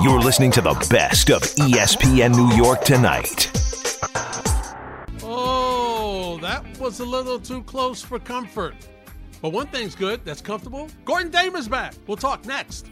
You're listening to the best of ESPN New York tonight. Oh, that was a little too close for comfort. But one thing's good that's comfortable. Gordon Damer's back. We'll talk next.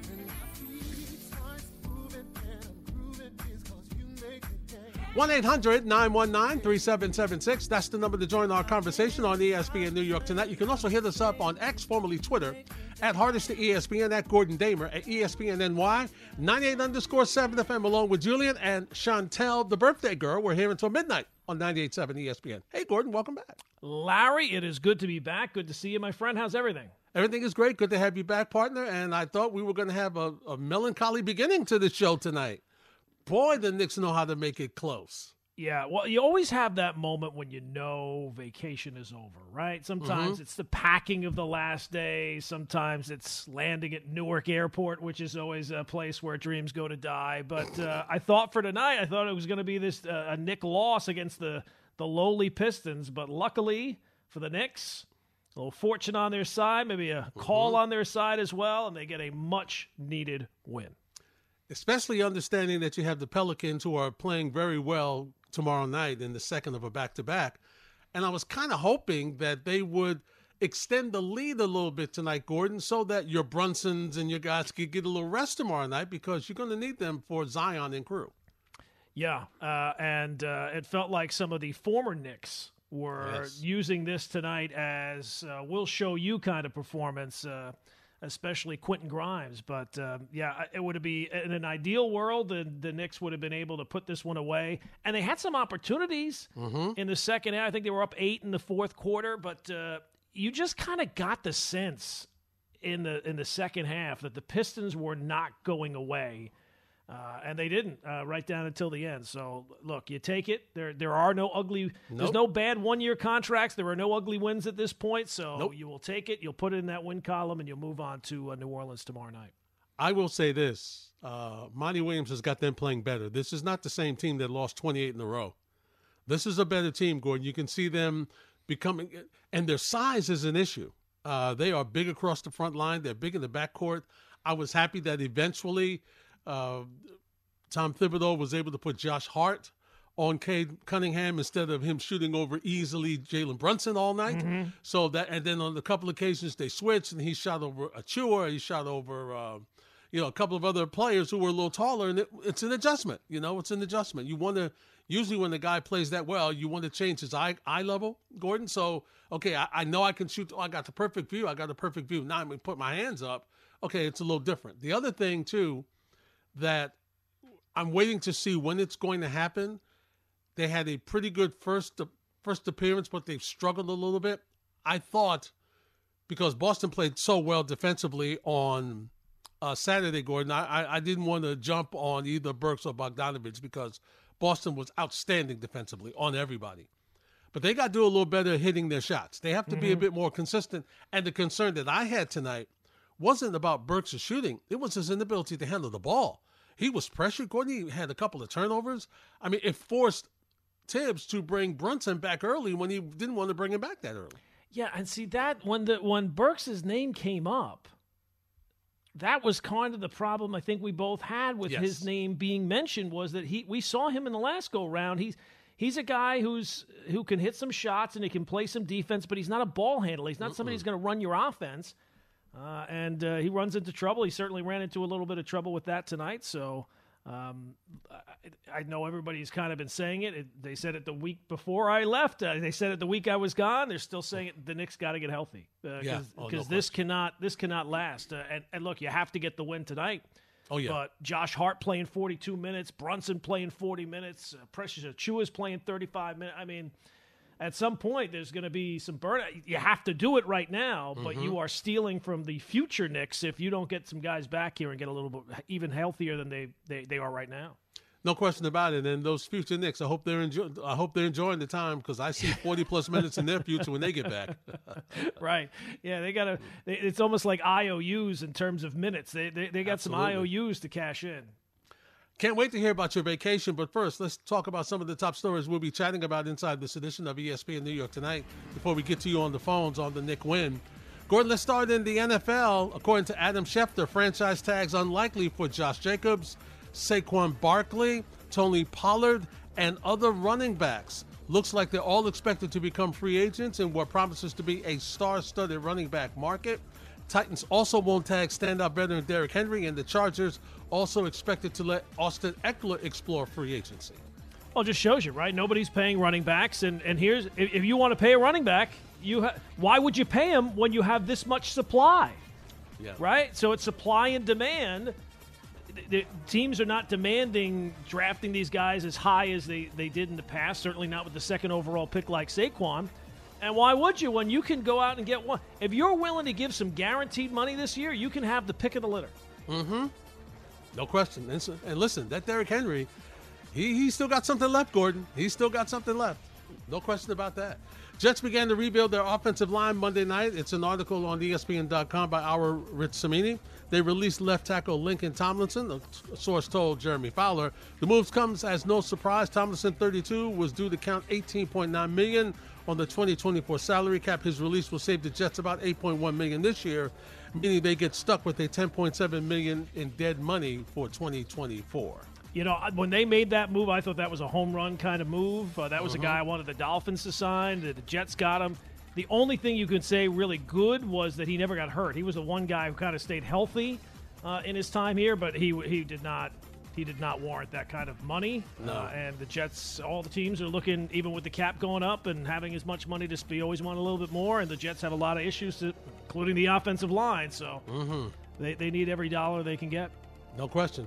1 800 919 3776. That's the number to join our conversation on ESPN New York tonight. You can also hit us up on X, formerly Twitter, at Hardesty ESPN, at Gordon Damer, at ESPN NY, 98 underscore 7 FM, along with Julian and Chantel, the birthday girl. We're here until midnight on 98.7 ESPN. Hey, Gordon, welcome back. Larry, it is good to be back. Good to see you, my friend. How's everything? Everything is great. Good to have you back, partner. And I thought we were going to have a, a melancholy beginning to the show tonight boy, the Knicks know how to make it close. Yeah, well, you always have that moment when you know vacation is over, right? Sometimes mm-hmm. it's the packing of the last day. Sometimes it's landing at Newark Airport, which is always a place where dreams go to die. But uh, I thought for tonight, I thought it was going to be this uh, a Knick loss against the the lowly Pistons. But luckily for the Knicks, a little fortune on their side, maybe a call mm-hmm. on their side as well, and they get a much needed win especially understanding that you have the Pelicans who are playing very well tomorrow night in the second of a back to back. And I was kind of hoping that they would extend the lead a little bit tonight, Gordon, so that your Brunsons and your guys could get a little rest tomorrow night because you're going to need them for Zion and crew. Yeah, uh, and uh, it felt like some of the former Knicks were yes. using this tonight as uh, we'll show you kind of performance. Uh, especially Quentin Grimes. But um, yeah, it would be in an ideal world, the, the Knicks would have been able to put this one away. And they had some opportunities mm-hmm. in the second half. I think they were up eight in the fourth quarter, but uh, you just kind of got the sense in the in the second half that the Pistons were not going away. Uh, and they didn't uh, right down until the end. So look, you take it. There there are no ugly. Nope. There's no bad one year contracts. There are no ugly wins at this point. So nope. you will take it. You'll put it in that win column, and you'll move on to uh, New Orleans tomorrow night. I will say this: uh, Monty Williams has got them playing better. This is not the same team that lost 28 in a row. This is a better team, Gordon. You can see them becoming, and their size is an issue. Uh, they are big across the front line. They're big in the backcourt. I was happy that eventually uh, Tom Thibodeau was able to put Josh Hart on Cade Cunningham instead of him shooting over easily Jalen Brunson all night. Mm-hmm. So that, and then on a couple occasions they switched, and he shot over Achiuwa, he shot over, uh, you know, a couple of other players who were a little taller, and it, it's an adjustment. You know, it's an adjustment. You want to usually when the guy plays that well, you want to change his eye eye level, Gordon. So okay, I, I know I can shoot. Oh, I got the perfect view. I got the perfect view. Now I'm gonna put my hands up. Okay, it's a little different. The other thing too that I'm waiting to see when it's going to happen. They had a pretty good first first appearance, but they've struggled a little bit. I thought because Boston played so well defensively on uh, Saturday, Gordon, I, I didn't want to jump on either Burks or Bogdanovich because Boston was outstanding defensively on everybody. But they got to do a little better hitting their shots. They have to mm-hmm. be a mm-hmm. bit more consistent. And the concern that I had tonight wasn't about Burks' shooting, it was his inability to handle the ball. He was pressured. Gordon had a couple of turnovers. I mean, it forced Thibs to bring Brunson back early when he didn't want to bring him back that early. Yeah, and see that when the when Burks' name came up, that was kind of the problem I think we both had with yes. his name being mentioned was that he we saw him in the last go round. He's he's a guy who's who can hit some shots and he can play some defense, but he's not a ball handler. He's not Mm-mm. somebody who's going to run your offense. Uh, and uh, he runs into trouble. He certainly ran into a little bit of trouble with that tonight. So um, I, I, know everybody's kind of been saying it. it. They said it the week before I left. Uh, they said it the week I was gone. They're still saying it. The Knicks got to get healthy because uh, yeah. oh, no this cannot this cannot last. Uh, and, and, look, you have to get the win tonight. Oh yeah. But Josh Hart playing 42 minutes, Brunson playing 40 minutes, uh, Precious is playing 35 minutes. I mean at some point there's going to be some burnout. You have to do it right now, but mm-hmm. you are stealing from the future Knicks if you don't get some guys back here and get a little bit even healthier than they, they, they are right now. No question about it. And those future Knicks, I hope they're enjoying. I hope they're enjoying the time because I see forty plus minutes in their future when they get back. right? Yeah, they got to. It's almost like IOUs in terms of minutes. They they, they got Absolutely. some IOUs to cash in. Can't wait to hear about your vacation, but first, let's talk about some of the top stories we'll be chatting about inside this edition of ESPN New York tonight before we get to you on the phones on the Knick win. Gordon, let's start in the NFL. According to Adam Schefter, franchise tags unlikely for Josh Jacobs. Saquon Barkley, Tony Pollard, and other running backs. Looks like they're all expected to become free agents in what promises to be a star studded running back market. Titans also won't tag standout veteran Derrick Henry, and the Chargers also expected to let Austin Ekeler explore free agency. Well, it just shows you, right? Nobody's paying running backs, and, and here's if, if you want to pay a running back, you ha- why would you pay him when you have this much supply? Yeah. Right? So it's supply and demand. The, the teams are not demanding drafting these guys as high as they, they did in the past, certainly not with the second overall pick like Saquon. And why would you when you can go out and get one? If you're willing to give some guaranteed money this year, you can have the pick of the litter. Mm-hmm. No question. And, so, and listen, that Derrick Henry, he, he still got something left, Gordon. He's still got something left. No question about that. Jets began to rebuild their offensive line Monday night. It's an article on ESPN.com by our Rich Cimini. They released left tackle Laken Tomlinson. A source told Jeremy Fowler the moves comes as no surprise. Tomlinson, 32, was due to count 18.9 million on the 2024 salary cap. His release will save the Jets about 8.1 million this year, meaning they get stuck with a 10.7 million in dead money for 2024. You know, when they made that move, I thought that was a home run kind of move. Uh, that was uh-huh. a guy I wanted the Dolphins to sign. The, the Jets got him. The only thing you could say really good was that he never got hurt. He was the one guy who kind of stayed healthy uh, in his time here, but he he did not he did not warrant that kind of money. No. Uh, and the Jets, all the teams are looking, even with the cap going up and having as much money to spend, always want a little bit more. And the Jets have a lot of issues, to, including the offensive line. So mm-hmm. they, they need every dollar they can get. No question.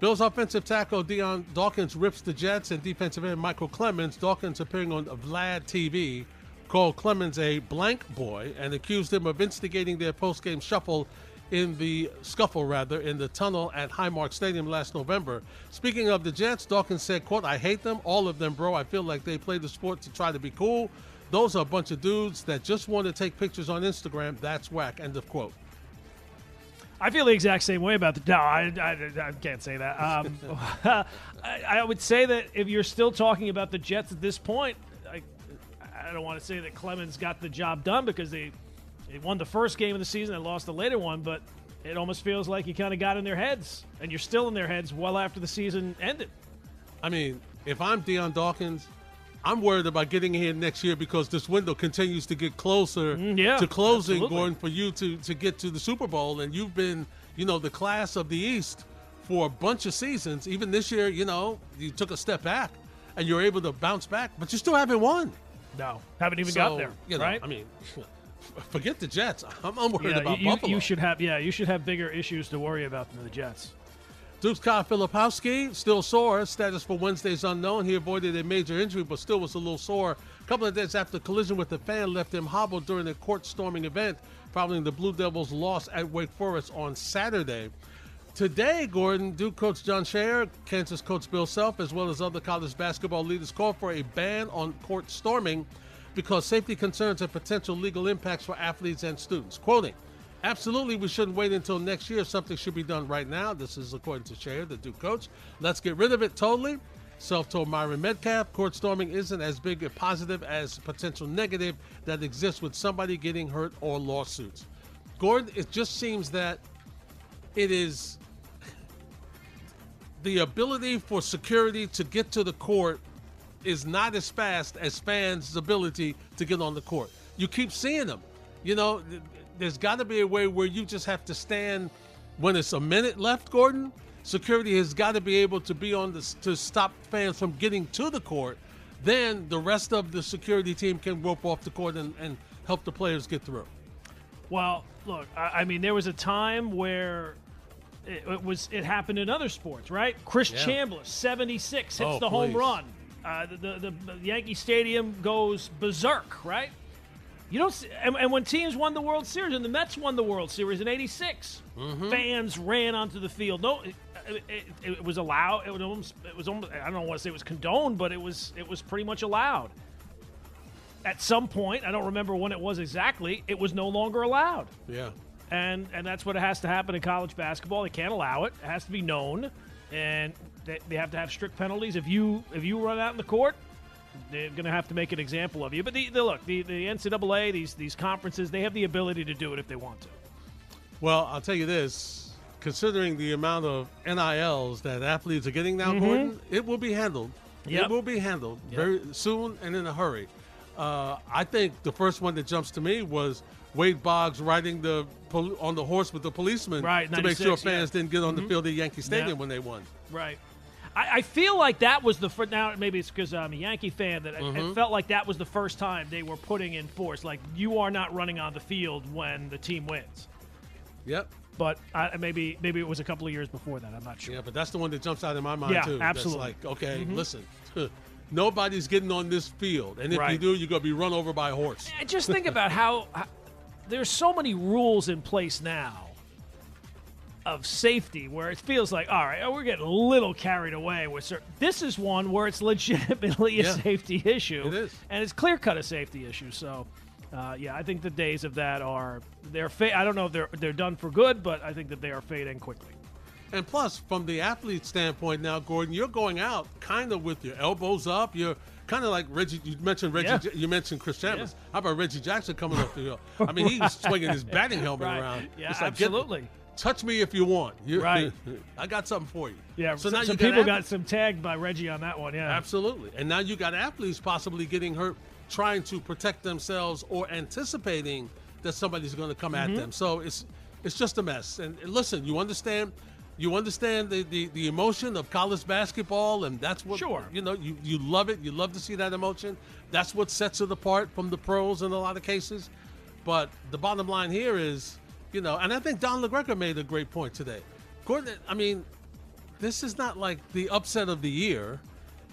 Bills offensive tackle Dion Dawkins rips the Jets and defensive end Michael Clemons. Dawkins appearing on Vlad TV called Clemons a blank boy and accused him of instigating their post-game shuffle in the scuffle rather in the tunnel at Highmark Stadium last November. Speaking of the Jets, Dawkins said, quote, I hate them, all of them, bro. I feel like they play the sport to try to be cool. Those are a bunch of dudes that just want to take pictures on Instagram. That's whack. End of quote. I feel the exact same way about the. No, I, I, I can't say that. Um, I, I, would say that if you're still talking about the Jets at this point, I, I don't want to say that Clemons got the job done because they, they won the first game of the season and lost the later one, but it almost feels like you kind of got in their heads, and you're still in their heads well after the season ended. I mean, if I'm Dion Dawkins, I'm worried about getting here next year because this window continues to get closer mm, yeah, to closing, absolutely. going for you to to get to the Super Bowl, and you've been, you know, the class of the East for a bunch of seasons. Even this year, you know, you took a step back, and you're able to bounce back, but you still haven't won. No, haven't even so, got there. You know, right? I mean. Forget the Jets. I'm, I'm worried yeah, about you, Buffalo. You should have, yeah, you should have bigger issues to worry about than the Jets. Duke's Kyle Filipowski still sore. Status for Wednesday's unknown. He avoided a major injury, but still was a little sore. A couple of days after collision with a fan left him hobbled during a court storming event following the Blue Devils' loss at Wake Forest on Saturday. Today, Gordon, Duke coach Jon Scheyer, Kansas coach Bill Self, as well as other college basketball leaders called for a ban on court storming because safety concerns and potential legal impacts for athletes and students. Quoting, Absolutely, we shouldn't wait until next year. Something should be done right now. This is according to Scheyer, the Duke coach. Let's get rid of it totally. Self told Myron Medcalf, court storming isn't as big a positive as potential negative that exists with somebody getting hurt or lawsuits. Gordon, it just seems that it is the ability for security to get to the court is not as fast as fans' ability to get on the court. You keep seeing them. You know, there's got to be a way where you just have to stand when it's a minute left, Gordon. Security has got to be able to be on this to stop fans from getting to the court. Then the rest of the security team can rope off the court and, and help the players get through. Well, look, I, I mean, there was a time where it, it, was it happened in other sports, right? Chris yeah. Chambliss, seventy six, hits oh, the please. home run. Uh, the, the, the Yankee Stadium goes berserk, right? You don't, see, and, and, when teams won the World Series, and the Mets won the World Series in '86, mm-hmm. fans ran onto the field. No, it, it, it, was allowed. It was almost, it was almost. I don't want to say it was condoned, but it was. It was pretty much allowed. At some point, I don't remember when it was exactly. It was no longer allowed. Yeah. And and that's what it has to happen in college basketball. They can't allow it. It has to be known, and they, they have to have strict penalties. If you if you run out in the court, they're going to have to make an example of you. But the, the, look, the, the NCAA, these these conferences, they have the ability to do it if they want to. Well, I'll tell you this: considering the amount of NILs that athletes are getting now, Gordon, it will be handled. Yep. It will be handled very soon and in a hurry. Uh, I think the first one that jumps to me was Wade Boggs riding the pol- on the horse with the policeman Right, to make sure fans yeah. didn't get on the field at Yankee Stadium when they won. Right. I, I feel like that was the first. Now maybe it's because I'm a Yankee fan that it- Mm-hmm. it felt like that was the first time they were putting in force. Like you are not running on the field when the team wins. Yep. But I, maybe maybe it was a couple of years before that. I'm not sure. Yeah, but that's the one that jumps out in my mind Yeah, too. absolutely. That's like, okay, listen, nobody's getting on this field, and if you do, you're gonna be run over by a horse. And just think about how, how there's so many rules in place now of safety where it feels like all right, oh, we're getting a little carried away with certain. This is one where it's legitimately a Yeah. safety issue. It is. and it's clear cut a safety issue. So. Uh, yeah, I think the days of that are they're. Fa- I don't know if they're they're done for good, but I think that they are fading quickly. And plus, from the athlete standpoint now, Gordon, you're going out kind of with your elbows up. You're kind of like Reggie. You mentioned Reggie. Yeah. You mentioned Chris Chambers. Yeah. How about Reggie Jackson coming off the field? I mean, he's swinging his batting helmet Right. around. Yeah, It's like, get- absolutely. Touch me if you want. You- Right. I got something for you. Yeah, So some, now some you people got athletes- some tagged by Reggie on that one. Yeah, Absolutely. And now you got athletes possibly getting hurt trying to protect themselves or anticipating that somebody's going to come Mm-hmm. at them. So it's it's just a mess. And, and listen, you understand you understand the, the, the emotion of college basketball and that's what Sure. you know, you, you love it. You love to see that emotion. That's what sets it apart from the pros in a lot of cases. But the bottom line here is, you know, and I think Don LaGreca made a great point today. Gordon, I mean, this is not like the upset of the year.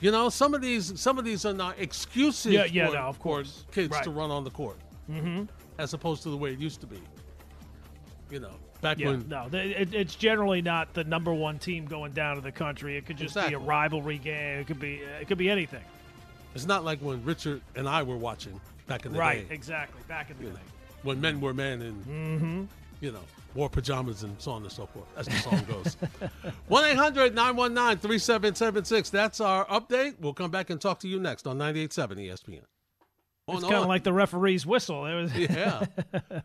You know, some of these some of these are not excuses Yeah, yeah, for, no, of course. kids Right. to run on the court, mm-hmm. as opposed to the way it used to be. You know, back Yeah, when no, it, it's generally not the number one team going down to the country. It could just be a rivalry game. It could be it could be anything. it's not like when Richard and I were watching back in the Right, day, Right, exactly. Back in the day. when men were men and Mm-hmm. You know wore pajamas and so on and so forth. As the song goes. 1 800 919 3776. That's our update. We'll come back and talk to you next on 98.7 ESPN. It's kind of like the referee's whistle. It was Yeah.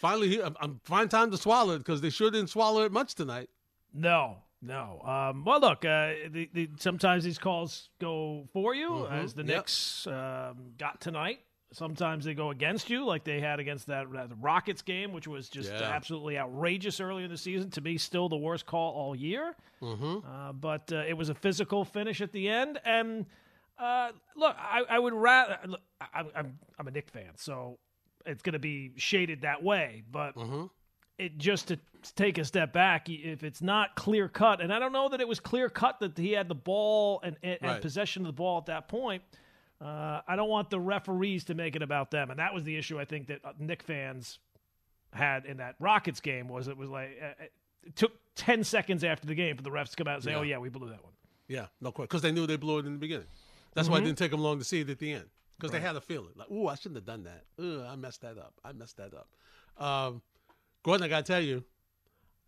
Finally, I'm, I'm find time to swallow it because they sure didn't swallow it much tonight. no, no. Um, well, look, uh, the, the, sometimes these calls go for you, Mhm. as the Yep. Knicks um, got tonight. Sometimes they go against you, like they had against that, that Rockets game, which was just Yeah. absolutely outrageous early in the season. To me, still the worst call all year. Mm-hmm. Uh, but uh, it was a physical finish at the end. And uh, look, I, I would rather. Look, I, I'm I'm a Knick fan, so it's going to be shaded that way. But Mm-hmm. it just to take a step back, if it's not clear cut, and I don't know that it was clear cut that he had the ball and, and, and possession of the ball at that point. Uh, I don't want the referees to make it about them, and that was the issue I think that uh, Knick fans had in that Rockets game. Was it was like uh, it took ten seconds after the game for the refs to come out and say, Yeah. "Oh yeah, we blew that one." Yeah, no question. Because they knew they blew it in the beginning. That's why it didn't take them long to see it at the end. Because they had a feeling like, "Ooh, I shouldn't have done that. Ooh, I messed that up. I messed that up." Um, Gordon, I got to tell you,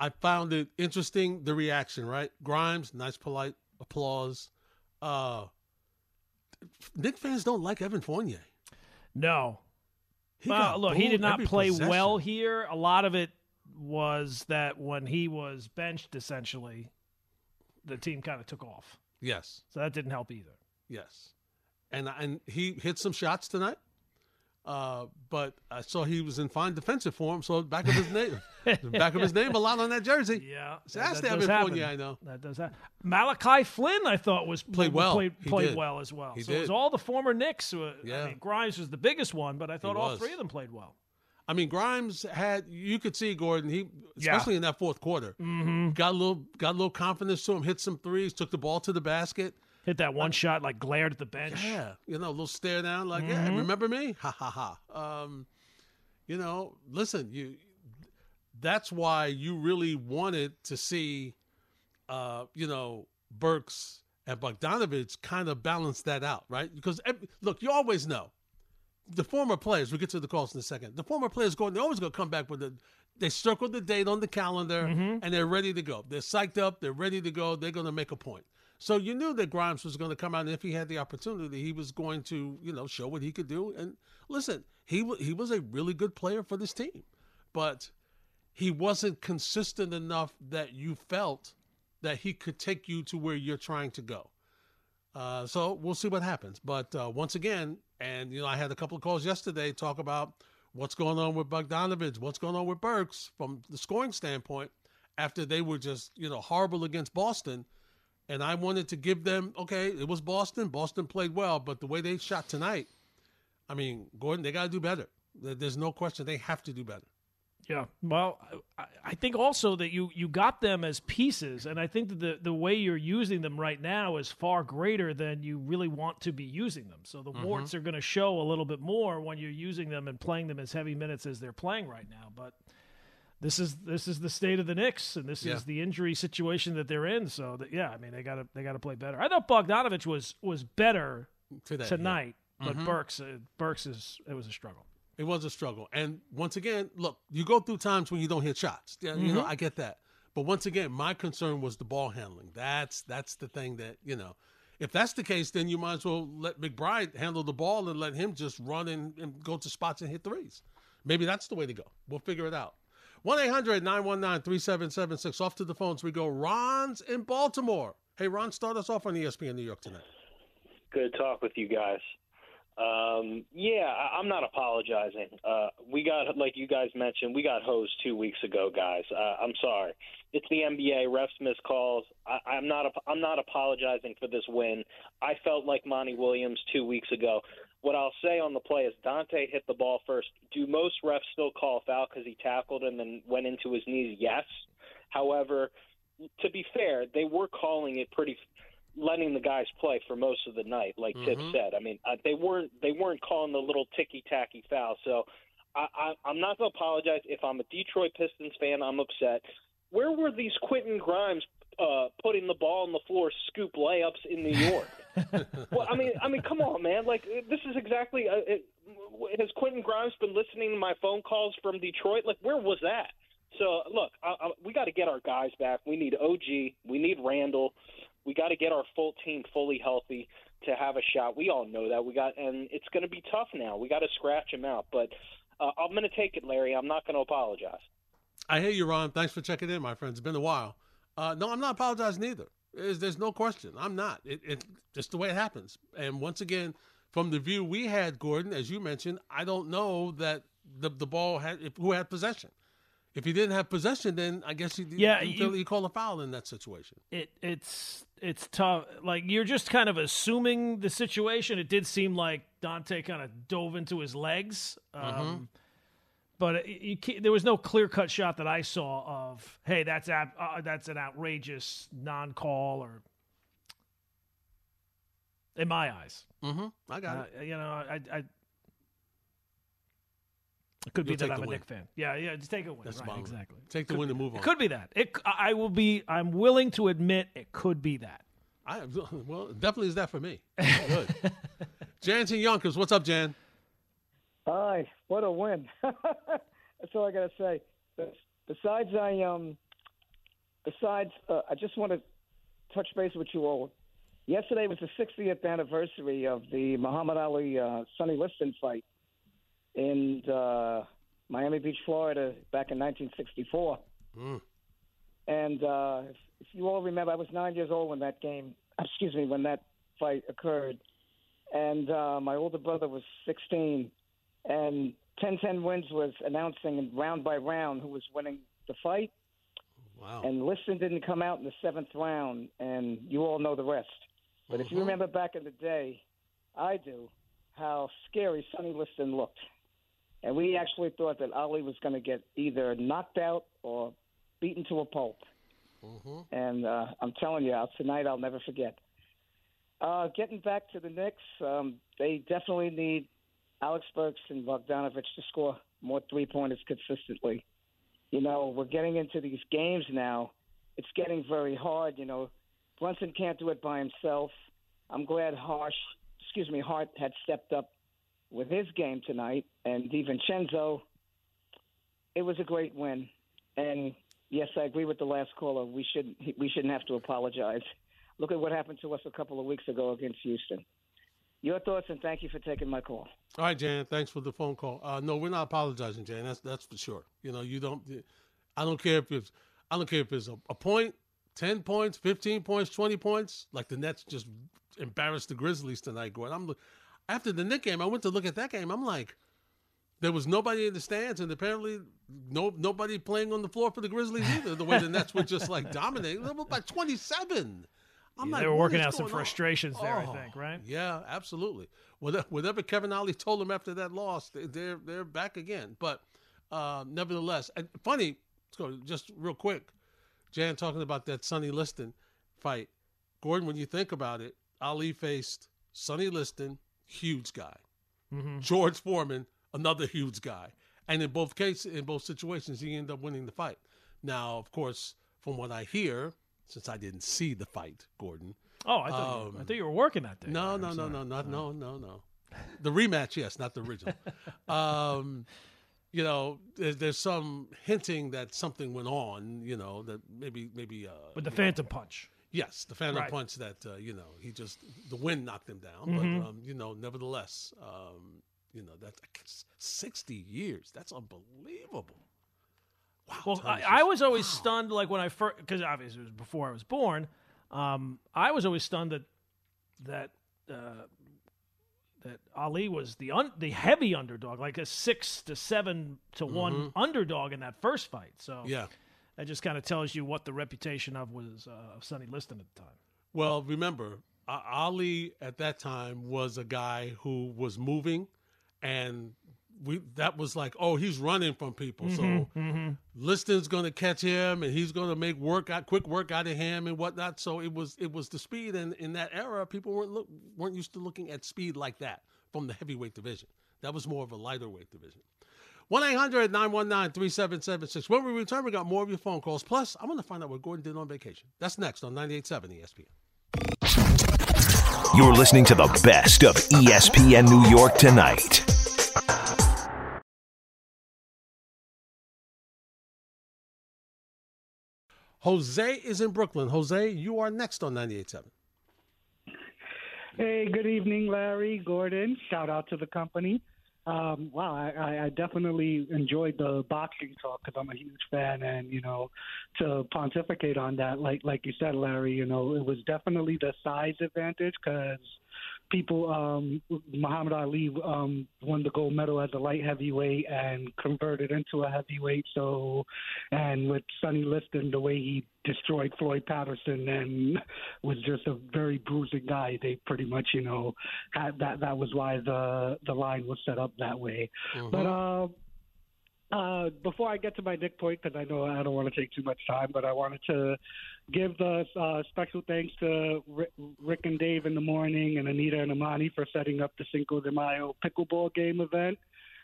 I found it interesting the reaction. Right, Grimes, nice, polite applause. Uh, Knick fans don't like Evan Fournier. No, He well, look, he did not play possession. well here. A lot of it was that when he was benched, essentially, the team kind of took off. Yes, So that didn't help either. yes, and and he hit some shots tonight. Uh, but I saw he was in fine defensive form, so back of his name, back of his name, a lot on that jersey. Yeah, So that's Evan happen. Fournier I know. That does that. Malachi Flynn, I thought was Played well. Played, played did. well as well. He so it was all the former Knicks. Who, Yeah. I mean, Grimes was the biggest one, but I thought all three of them played well. I mean, Grimes had you could see Gordon. He Yeah. especially in that fourth quarter Mm-hmm. got a little got a little confidence to him. Hit some threes, took the ball to the basket. Hit that one shot, like glared at the bench. Yeah, you know, a little stare down, like, Mm-hmm. yeah, remember me? Ha ha ha. Um, you know, listen, you. That's why you really wanted to see, uh, you know, Burks and Bogdanovich kind of balance that out, right? Because look, you always know the former players. We get to the calls in a second. The former players go, they're always gonna come back with the. They circle the date on the calendar and they're ready to go. They're psyched up. They're ready to go. They're gonna make a point. So you knew that Grimes was going to come out, and if he had the opportunity, he was going to, you know, show what he could do. And listen, he he was a really good player for this team, but he wasn't consistent enough that you felt that he could take you to where you're trying to go. Uh, so we'll see what happens. But uh, once again, and you know, I had a couple of calls yesterday talk about what's going on with Bogdanovich, what's going on with Burks from the scoring standpoint after they were just you know horrible against Boston. And I wanted to give them okay, it was Boston. Boston played well, but the way they shot tonight, I mean, Gordon, they got to do better. There's no question they have to do better. Yeah, well, I think also that you you got them as pieces, and I think that the the way you're using them right now is far greater than you really want to be using them. So the mm-hmm. warts are going to show a little bit more when you're using them and playing them as heavy minutes as they're playing right now. But this is this is the state of the Knicks, and this yeah. is the injury situation that they're in. So that, yeah, I mean they got to they got to play better. I thought Bogdanovich was was better Today, tonight, yeah. but mm-hmm. Burks uh, Burks is it was a struggle. It was a struggle. And once again, look, you go through times when you don't hit shots. Yeah, mm-hmm. you know, mm-hmm. I get that. But once again, my concern was the ball handling. That's that's the thing that, you know, if that's the case, then you might as well let McBride handle the ball and let him just run and, and go to spots and hit threes. Maybe that's the way to go. We'll figure it out. 1 800 919 3776. Off to the phones we go. Ron's in Baltimore. Hey, Ron, start us off on ESPN New York tonight. Good talk with you guys. Um, yeah, I, I'm not apologizing. Uh, we got, like you guys mentioned, we got hosed two weeks ago, guys. Uh, I'm sorry. It's the NBA. Refs miss calls. I, I'm not. I'm not apologizing for this win. I felt like Monty Williams two weeks ago. What I'll say on the play is Donte hit the ball first. Do most refs still call foul because he tackled and then went into his knees? Yes. However, to be fair, they were calling it pretty letting the guys play for most of the night, like mm-hmm. Tip said. I mean, uh, they weren't they weren't calling the little ticky tacky foul. So I, I, I'm not going to apologize. If I'm a Detroit Pistons fan, I'm upset. Where were these Quentin Grimes uh, putting the ball on the floor, scoop layups in New York? well, I mean, I mean, come on, man! Like this is exactly. Uh, it, has Quentin Grimes been listening to my phone calls from Detroit? Like, where was that? So look, I, I, we got to get our guys back. We need OG. We need Randle. we got to get our full team fully healthy to have a shot. We all know that. We got, and it's going to be tough now. We got to scratch them out. But uh, I'm going to take it, Larry. I'm not going to apologize. I hear you, Ron. Thanks for checking in, my friend. It's been a while. Uh, no, I'm not apologizing either. There's, there's no question. I'm not. It, it's just the way it happens. And once again, from the view we had, Gordon, as you mentioned, I don't know that the the ball had who had possession if he didn't have possession, then I guess he yeah you, you call a foul in that situation. It it's it's tough. Like you're just kind of assuming the situation. It did seem like Donte kind of dove into his legs, um, mm-hmm. But you, there was no clear cut shot that I saw of hey that's ab- uh, that's an outrageous non call or in my eyes. Mm-hmm. I got uh, it. You know, I, I it could You'll be that I'm a Knick fan. Yeah, yeah, just take a win. That's right, exactly. Take the could, win to move on. It could be that. It. I will be. I'm willing to admit it could be that. I well, definitely is that for me. Good. Jansen Yonkers, what's up, Jan? Hi, what a win! That's all I gotta say. Besides, I um, besides, uh, I just want to touch base with you all. Yesterday was the 60th anniversary of the Muhammad Ali uh, Sonny Liston fight in uh, Miami Beach, Florida, back in 1964. Mm. And uh, if, if you all remember, I was nine years old when that game, excuse me, when that fight occurred. And uh, my older brother was 16. And 10-10 Wins was announcing round by round who was winning the fight. Wow. And Liston didn't come out in the seventh round, and you all know the rest. But if you mm-hmm. remember back in the day, I do, how scary Sonny Liston looked and we actually thought that Ali was going to get either knocked out or beaten to a pulp. Mm-hmm. And uh, I'm telling you, tonight I'll never forget. Uh, getting back to the Knicks, um, they definitely need Alec Burks and Bogdanovich to score more three pointers consistently. You know, we're getting into these games now. It's getting very hard. You know, Brunson can't do it by himself. I'm glad Harsh, excuse me, Hart had stepped up with his game tonight, and DiVincenzo, it was a great win. And yes, I agree with the last caller. We shouldn't we shouldn't have to apologize. Look at what happened to us a couple of weeks ago against Houston. Your thoughts, and thank you for taking my call. All right, Jan. Thanks for the phone call. Uh, no, we're not apologizing, Jan. That's that's for sure. You know, you don't. I don't care if it's I don't care if it's a, a point, ten points, fifteen points, twenty points. Like the Nets just embarrassed the Grizzlies tonight. Going, I'm after the Knick game. I went to look at that game. I'm like, there was nobody in the stands, and apparently no nobody playing on the floor for the Grizzlies either. The way the Nets were just like dominating, they were by 27. I'm Yeah, like, they were working out some going on? frustrations there, I Oh, think, right? Yeah, absolutely. Whatever, whatever Kevin Ollie told them after that loss, they- they're they're back again. But uh, nevertheless, and funny. Let's go just real quick. Jan talking about that Sonny Liston fight. Gordon, when you think about it, Ali faced Sonny Liston, huge guy. Mm-hmm. George Foreman, another huge guy. And in both cases, in both situations, he ended up winning the fight. Now, of course, from what I hear, since I didn't see the fight, Gordon, Oh, I thought, you, I Um, thought you were working that day. no, no, no, no, not no, no, no. The rematch, yes, not the original. um, you know, there's, there's some hinting that something went on. You know, that maybe maybe uh, With the Phantom Punch. yes, the Phantom Right. punch that uh, you know he just the wind knocked him down. Mhm. But um, you know, nevertheless, um, you know that's sixty years. That's unbelievable. Wow. Well, I, I was always wow. stunned, like when I first, because obviously it was before I was born. Um, I was always stunned that that uh, that Ali was the un, the heavy underdog, like a six to seven to one underdog in that first fight. So Mm-hmm. Yeah. that just kind of tells you what the reputation of was uh, of Sonny Liston at the time. Well, remember, uh, Ali at that time was a guy who was moving, and we that was like, oh, he's running from people. So Liston's going to catch him, and he's going to make work out, quick work out of him, and whatnot. So it was it was the speed, and in that era, people weren't look, weren't used to looking at speed like that from the heavyweight division. That was more of a lighter weight division. 1 800 919 3776. When we return, we got more of your phone calls. Plus, I'm going to find out what Gordon did on vacation. That's next on 98.7 ESPN. You're listening to the best of ESPN New York tonight. Jose is in Brooklyn. Jose, you are next on 98.7. Hey, good evening, Larry, Gordon. Shout out to the company. Um, wow, I, I- definitely enjoyed the boxing talk because I'm a huge fan, and you know, to pontificate on that, like like you said, Larry, you know, it was definitely the size advantage because people, um, Muhammad Ali um, won the gold medal as a light heavyweight and converted into a heavyweight. So, and with Sonny Liston, the way he destroyed Floyd Patterson and was just a very bruising guy. They pretty much, you know, had that. That was why the the line was set up that way. But uh, uh, before I get to my Knick point, because I know I don't want to take too much time, but I wanted to give the uh, special thanks to Rick, and Dave in the morning and Anita and Amani for setting up the Cinco de Mayo pickleball game event.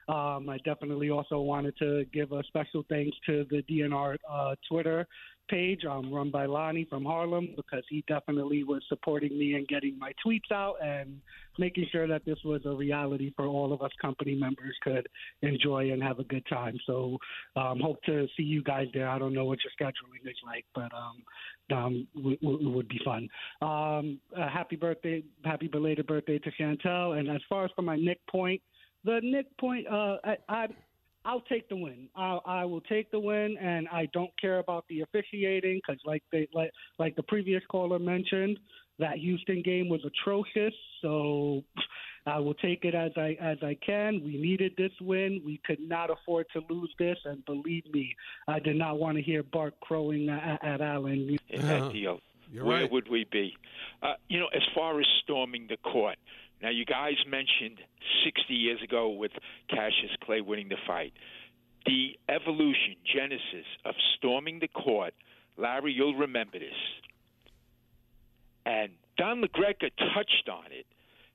Um, I definitely also wanted to give a special thanks to the DNR uh, Twitter page um, run by Lonnie from Harlem because he definitely was supporting me and getting my tweets out and making sure that this was a reality for all of us company members could enjoy and have a good time. So um, hope to see you guys there. I don't know what your scheduling is like, but um, um, w- w- would be fun. Um, uh, happy birthday, happy belated birthday to Chantel. And as far as for my Knick point, the Knick point, uh, I, I I'll take the win. I, I will take the win, and I don't care about the officiating because, like they like like the previous caller mentioned, that Houston game was atrocious. So I will take it as I as I can. We needed this win. We could not afford to lose this, and believe me, I did not want to hear Bart crowing at, at Allen. in Uh-huh. that deal. Where right. would we be? Uh, you know, as far as storming the court. Now, you guys mentioned 60 years ago with Cassius Clay winning the fight. The evolution, genesis of storming the court, Larry, you'll remember this. And Don LaGreca touched on it.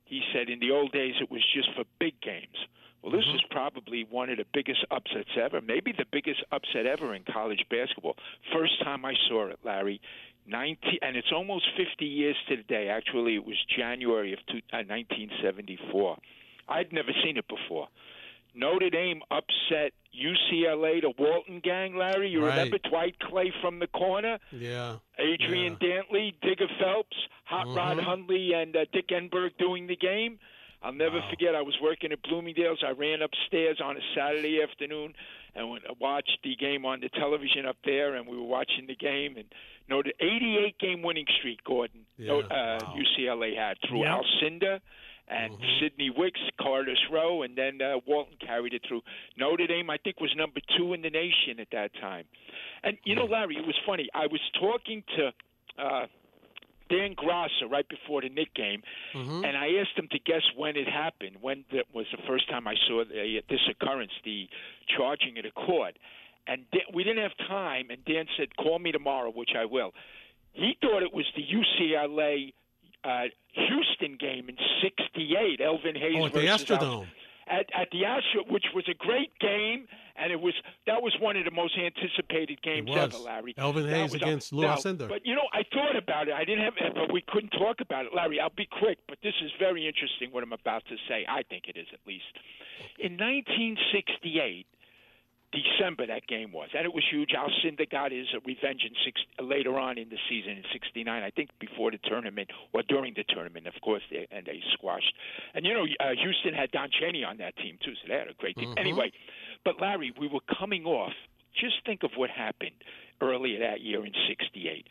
He said in the old days it was just for big games. Well, this mm-hmm. is probably one of the biggest upsets ever, maybe the biggest upset ever in college basketball. First time I saw it, Larry. 19, and it's almost 50 years to the day. Actually, it was January of two, uh, 1974. I'd never seen it before. Notre Dame upset UCLA, the Walton gang, Larry. You Right. remember Dwight Clay from the corner? Yeah. Adrian Dantley, Digger Phelps, Hot Rod Mhm. Hundley, and uh, Dick Enberg doing the game. I'll never Wow. forget. I was working at Bloomingdale's. I ran upstairs on a Saturday afternoon and went, watched the game on the television up there, and we were watching the game and noted 88 game winning streak. Gordon, Yeah, uh, wow. Mm-hmm. UCLA had through Yep. Alcindor and Sidney Wicks, Carlos Rowe, and then uh, Walton carried it through. Notre Dame, I think, was number two in the nation at that time. And you know, Larry, it was funny. I was talking to. Uh, Dan Grosser right before the Knick game, Mm-hmm. and I asked him to guess when it happened. When the, was the first time I saw the, this occurrence, the charging of the court? And Dan, we didn't have time, and Dan said, "Call me tomorrow," which I will. He thought it was the UCLA uh, Houston game in '68, Elvin Hayes Oh, at the Al- Astrodome. At at the Astro, which was a great game, and it was that was one of the most anticipated games ever, Larry. Elvin That Hayes against Lou now, Alcindor. But you know, I thought about it. I didn't have, but we couldn't talk about it, Larry. I'll be quick, but this is very interesting. What I'm about to say, I think it is at least. In 1968. December that game was, and it was huge. Alcindor got his uh, revenge in six, later on in the season in '69, I think, before the tournament or during the tournament, of course, they, and they squashed. And you know, uh, Houston had Don Chaney on that team too, so they had a great team. Anyway, but Larry, we were coming off. Just think of what happened earlier that year in '68.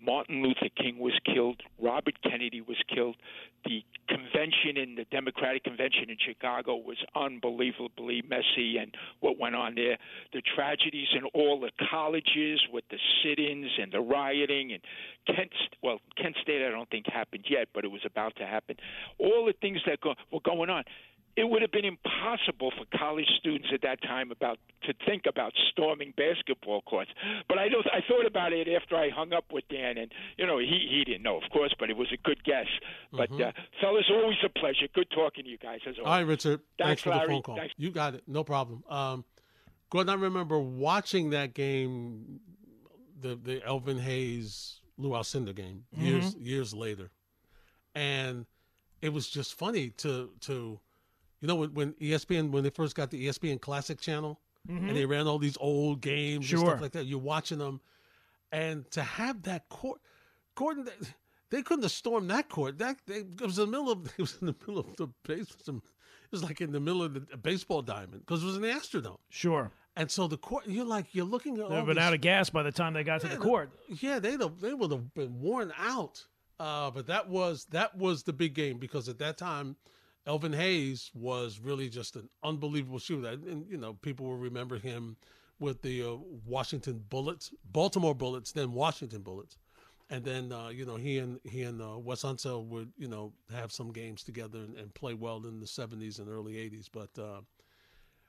Martin Luther King was killed. Robert Kennedy was killed. The convention in the Democratic Convention in Chicago was unbelievably messy, and what went on there, the tragedies in all the colleges with the sit-ins and the rioting, and Kent, well, Kent State, I don't think happened yet, but it was about to happen. All the things that go, were going on it would have been impossible for college students at that time about to think about storming basketball courts. But I don't. I thought about it after I hung up with Dan, and you know he he didn't know, of course, but it was a good guess. But uh, fellas, always a pleasure. Good talking to you guys as always. All right, Richard. Thanks, Thanks, for the phone call. Thanks. You got it. No problem. Um, Gordon, I remember watching that game, the the Elvin Hayes Lou Alcindor game years years later, and it was just funny to to, you know, when, when ESPN when they first got the ESPN Classic channel, and they ran all these old games and stuff like that. You're watching them, and to have that court, Gordon. They, they couldn't have stormed that court. That they, it was in the middle of it was in the middle of the basement. It was like in the middle of the baseball diamond because it was in the Astrodome. Sure. And so the court, you're like you're looking at have been these- out of gas by the time they got to the court. Yeah, they they would have been worn out. Uh, but that was that was the big game because at that time, Elvin Hayes was really just an unbelievable shooter, and, you know people will remember him with the uh, Washington Bullets, Baltimore Bullets, then Washington Bullets, and then uh, you know he and he and uh, Wes Unseld would you know have some games together and, and play well in the '70s and early '80s. But uh,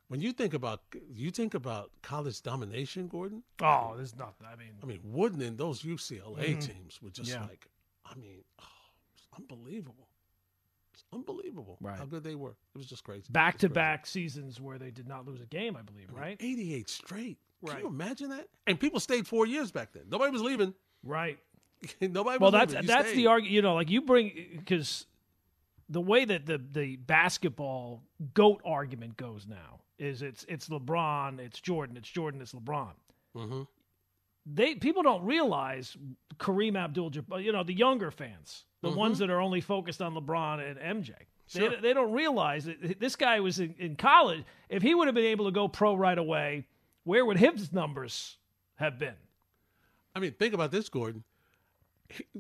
when you think about you think about college domination, Gordon. Oh, there's nothing. I mean, I mean, Wooden and those UCLA teams were just Mm-hmm. Yeah. like, I mean, oh, unbelievable. It's unbelievable Right. how good they were. It was just crazy. Back to back seasons where they did not lose a game, I believe, right? 88 straight. Right. Can you imagine that? And people stayed four years back then. Nobody was leaving. Right. Nobody Well, was that's that's stayed. the argument. You know, like you bring because the way that the the basketball goat argument goes now is it's it's LeBron, it's Jordan, it's Jordan, it's LeBron. Mhm. They people don't realize Kareem Abdul-Jabbar. You know, the younger fans, the mm-hmm. ones that are only focused on LeBron and MJ. Sure. They, they don't realize that this guy was in, in college. If he would have been able to go pro right away, where would his numbers have been? I mean, think about this, Gordon.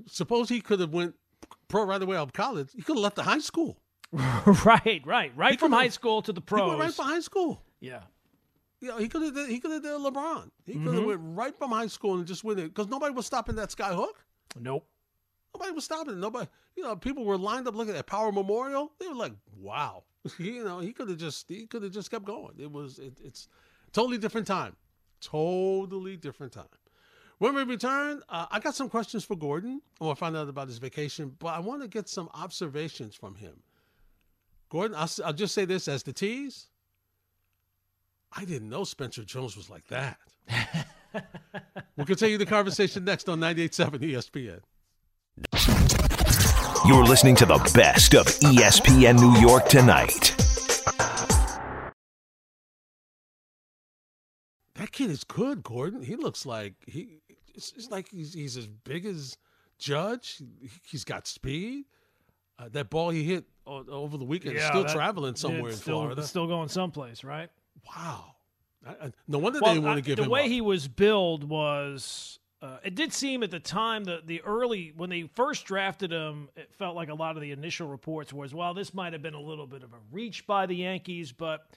Suppose he could have went pro right away out of college. He could have left the high school. right, right, right from high school to the He pros. went right from high school. yeah. You know, he could have he could have did LeBron. He could Mm-hmm. have went right from high school and just went it because nobody was stopping that sky hook. Nope. Nobody was stopping it. Nobody, you know, people were lined up looking at Power Memorial. They were like, "Wow," you know, he could have just he could have just kept going. It was it, it's totally different time, totally different time. When we return, uh, I got some questions for Gordon. I want to find out about his vacation, but I want to get some observations from him. Gordon, I'll, I'll just say this as the tease. I didn't know Spencer Jones was like that. we'll continue the conversation next on 98.7 ESPN. You're listening to the best of ESPN New York tonight. That kid is good, Gordon. He looks like he. It's, it's like he's, he's as big as Judge. He- He's got speed. Uh, that ball he hit over the weekend is still that- traveling somewhere in it's still, Florida. it's still going someplace, right? Wow. I, I, no wonder Well, they didn't want to give the him way up. he was billed was. Uh, it did seem at the time that the early when they first drafted him, it felt like a lot of the initial reports was, well, this might have been a little bit of a reach by the Yankees, but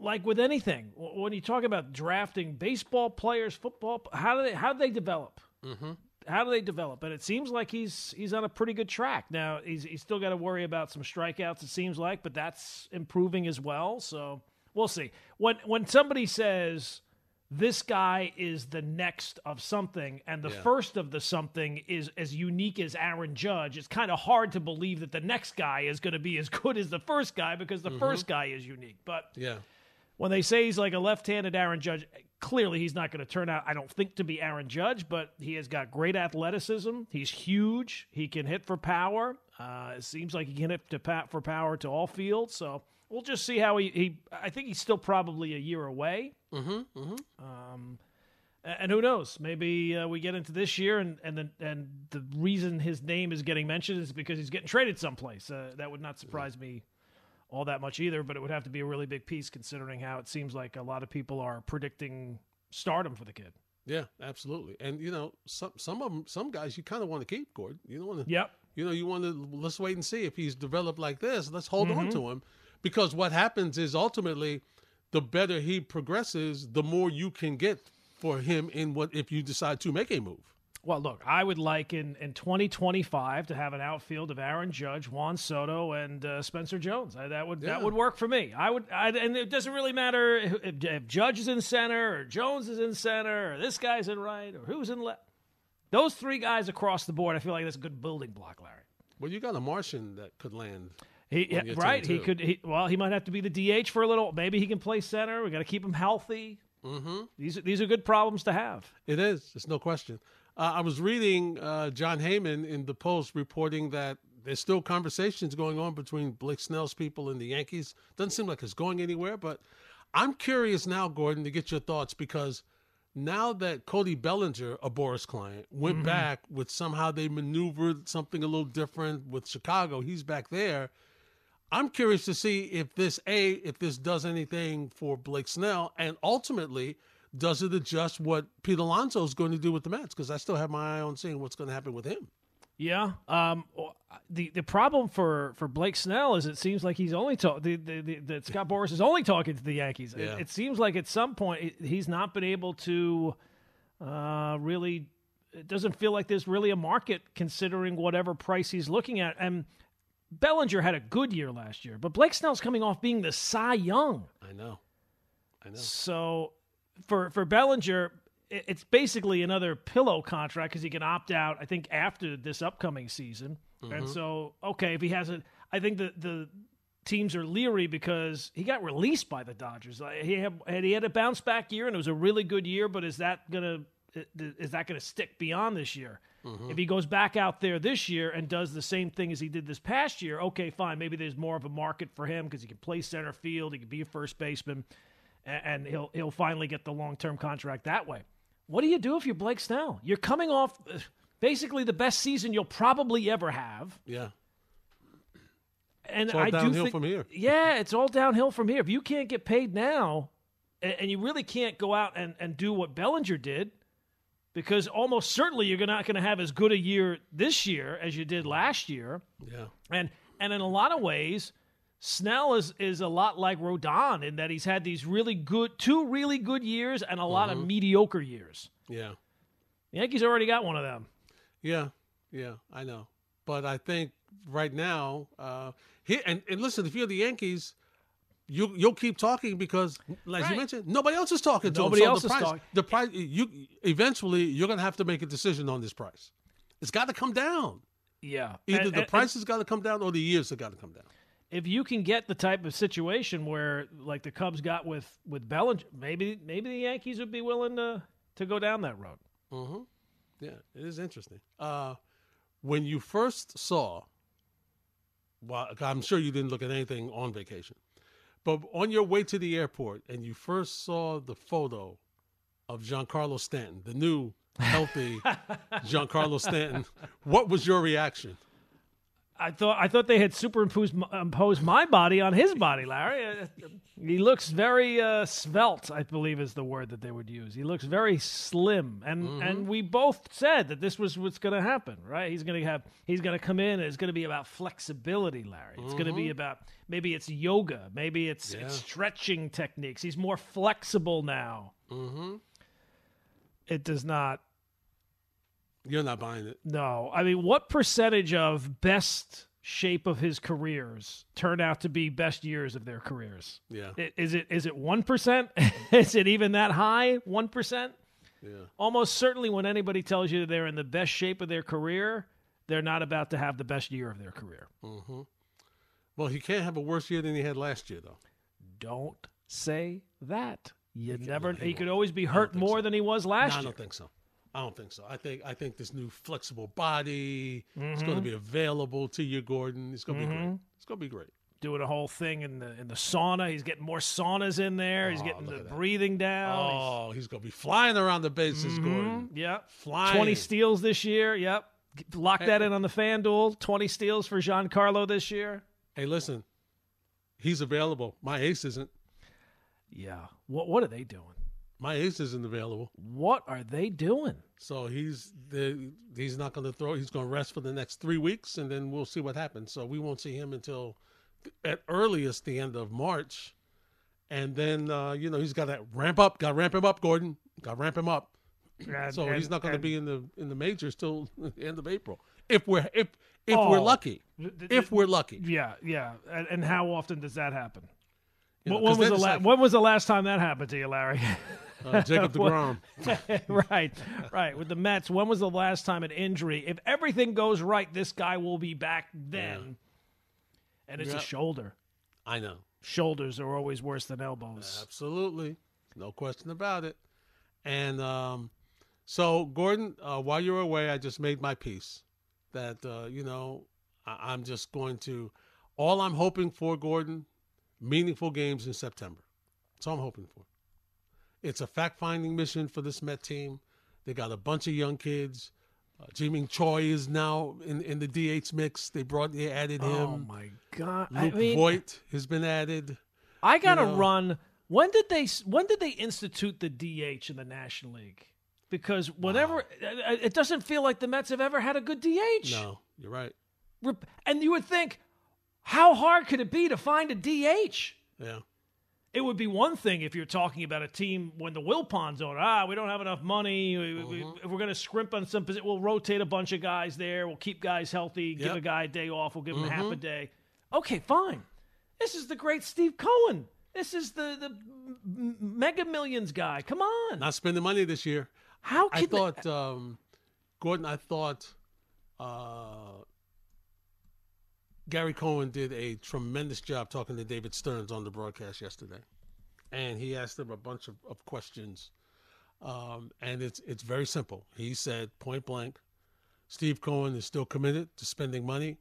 like with anything, when you talk about drafting baseball players, football, how do they how do they develop? Mm-hmm. How do they develop? And it seems like he's he's on a pretty good track now. He's he's still got to worry about some strikeouts. It seems like, but that's improving as well. So we'll see. When when somebody says this guy is the next of something, and the Yeah. first of the something is as unique as Aaron Judge, it's kind of hard to believe that the next guy is going to be as good as the first guy because the mm-hmm. first guy is unique. But yeah. When they say he's like a left-handed Aaron Judge, clearly he's not going to turn out. I don't think to be Aaron Judge, but he has got great athleticism. He's huge. He can hit for power. Uh, it seems like he can hit to for power to all fields. So we'll just see how he. he I think he's still probably a year away. Mm-hmm. Mm-hmm. Um, and who knows? Maybe uh, we get into this year, and and the and the reason his name is getting mentioned is because he's getting traded someplace. Uh, that would not surprise me all that much either. But it would have to be a really big piece, considering how it seems like a lot of people are predicting stardom for the kid. Yeah, absolutely. And you know, some some of them, some guys you kind of want to keep, Gordon. You don't want to. Yep. You know, you want to let's wait and see if he's developed like this. Let's hold on Mhm. to him because what happens is ultimately, the better he progresses, the more you can get for him in what if you decide to make a move. Well, look, I would like in, in 2025 to have an outfield of Aaron Judge, Juan Soto, and uh, Spencer Jones. I, that would Yeah. that would work for me. I would, I, and it doesn't really matter if, if Judge is in center or Jones is in center or this guy's in right or who's in left. Those three guys across the board, I feel like that's a good building block, Larry. Well, you got a Martian that could land. He, right? He could. He, well, he might have to be the DH for a little. Maybe he can play center. We got to keep him healthy. Mm-hmm. These are- these are good problems to have. It is. It's no question. Uh, I was reading uh, Jon Heyman in the Post reporting that there's still conversations going on between Blake Snell's people and the Yankees. Doesn't seem like it's going anywhere, but I'm curious now, Gordon, to get your thoughts because now that Cody Bellinger, a Boras client, went back with somehow they maneuvered something a little different with Chicago, he's back there. I'm curious to see if this a if this does anything for Blake Snell, and ultimately does it adjust what Pete Alonso is going to do with the Mets? Because I still have my eye on seeing what's going to happen with him. Yeah. Um. The the problem for for Blake Snell is it seems like he's only talk the, the, the, that Scott Boras is only talking to the Yankees. It- Yeah. It, seems like at some point he's not been able to uh, really. It doesn't feel like there's really a market considering whatever price he's looking at. And Bellinger had a good year last year, but Blake Snell's coming off being the Cy Young. I know, I know. So for for Bellinger, it's basically another pillow contract because he can opt out. I think after this upcoming season, and so okay, if he hasn't, I think the the teams are leery because he got released by the Dodgers. Uh, He had he had a bounce back year and it was a really good year, but is that gonna is that gonna stick beyond this year? If he goes back out there this year and does the same thing as he did this past year, okay, fine. Maybe there's more of a market for him because he can play center field, he can be a first baseman, a- and he'll he'll finally get the long term contract that way. What do you do if you're Blake Snell? You're coming off uh, basically the best season you'll probably ever have, Yeah, and It's all I do think, from here. Yeah, it's all downhill from here. If you can't get paid now, and, and you really can't go out and, and do what Bellinger did, because almost certainly you're not going to have as good a year this year as you did last year. yeah, And and in a lot of ways, Snell is is a lot like Rodon in that he's had these really good two really good years and a lot Mm-hmm. of mediocre years. yeah, The Yankees already got one of them. yeah, yeah. I know, but I think right now, uh, he, and, and listen, if you're the Yankees. You you'll keep talking because, as Right. you mentioned, nobody else is talking to Nobody him. So else the is price, talking. The price, you eventually you're gonna have to make a decision on this price. It's got to come down. Yeah. Either And- the and- price has got to come down or the years have got to come down. If you can get the type of situation where like the Cubs got with with Bellinger, maybe maybe the Yankees would be willing to to go down that road. Mm-hmm. Yeah, it is interesting. Uh, when you first saw, well, I'm sure you didn't look at anything on vacation, but on your way to the airport and you first saw the photo of Giancarlo Stanton, the new healthy Giancarlo Stanton, what was your reaction? I thought I thought they had superimposed imposed my body on his body, Larry. Uh, he looks very uh, svelte, I believe is the word that they would use. He looks very slim, and Mm-hmm. and we both said that this was what's going to happen, right? He's going to have he's going to come in. and It's going to be about flexibility, Larry. It's going to be about maybe it's yoga, maybe it's, Mm-hmm. Yeah. it's stretching techniques. He's more flexible now. Mm-hmm. It does not You're not buying it. No, I mean, what percentage of best shape of his careers turn out to be best years of their careers? Yeah. Is it is it one percent? is it even that high? One percent? Yeah. Almost certainly, when anybody tells you they're in the best shape of their career, they're not about to have the best year of their career. Mm-hmm. Well, he can't have a worse year than he had last year, though. Don't say that. You never. he he could always be hurt more so. than he was last No, I don't think so. I don't think so. I think I think this new flexible body is Mm-hmm. going to be available to you, Gordon. It's going to be great. It's going to be great. Doing a whole thing in the in the sauna. He's getting more saunas in there. He's Oh, getting the breathing down. Oh, he's going to be flying around the bases, Gordon. Mhm, Yep. Flying. 20 steals this year. Yep. Lock that in on the FanDuel. 20 steals for Giancarlo this year. Hey, listen, he's available. My ace isn't. Yeah. What what are they doing? My ace isn't available. What are they doing? So he's the he's not going to throw. He's going to rest for the next three weeks, and then we'll see what happens. So we won't see him until at earliest the end of March, and then uh, you know he's got to ramp up. Got to ramp him up, Gordon. Got to ramp him up. And- So he's not going to be in the in the majors till the end of April. If we're if if we're Oh. lucky, th- th- if we're lucky. Yeah, yeah. And, and how often does that happen? You know, when, 'cause was the it's la- like, when was the last time that happened to you, Larry? uh, Jacob Degrom. right, right. With the Mets, when was the last time an injury? If everything goes right, this guy will be back then. And it's a shoulder. I know. Shoulders are always worse than elbows. Absolutely, no question about it. And um, so, Gordon, uh, while you're away, I just made my peace. That uh, you know, I- I'm just going to. All I'm hoping for, Gordon, meaningful games in September. That's all I'm hoping for. It's a fact-finding mission for this Met team. They got a bunch of young kids. Uh, Ji-Man Choi is now in, in the DH mix. They brought, they added him. Oh my god! I Luke mean, Voit has been added. I gotta know. run. When did they? When did they institute the DH in the National League? Because whenever it it doesn't feel like the Mets have ever had a good DH. No, you're right. And you would think, how hard could it be to find a DH? Yeah. It would be one thing if you're talking about a team when the Wilpons on. Ah, we don't have enough money. We, we, Mm-hmm. if we're going to scrimp on some position, we'll rotate a bunch of guys there. We'll keep guys healthy. Give Yep. Mm-hmm. a guy a day off. We'll give him half a day. Okay, fine. This is the great Steve Cohen. This is the the Mega Millions guy. Come on. Not spending money this year. How I can they- thought, um, Gordon, I thought uh, Gary Cohen did a tremendous job talking to David Stearns on the broadcast yesterday. And he asked him a bunch of, of questions. Um, and it's it's very simple. He said point blank, Steve Cohen is still committed to spending money.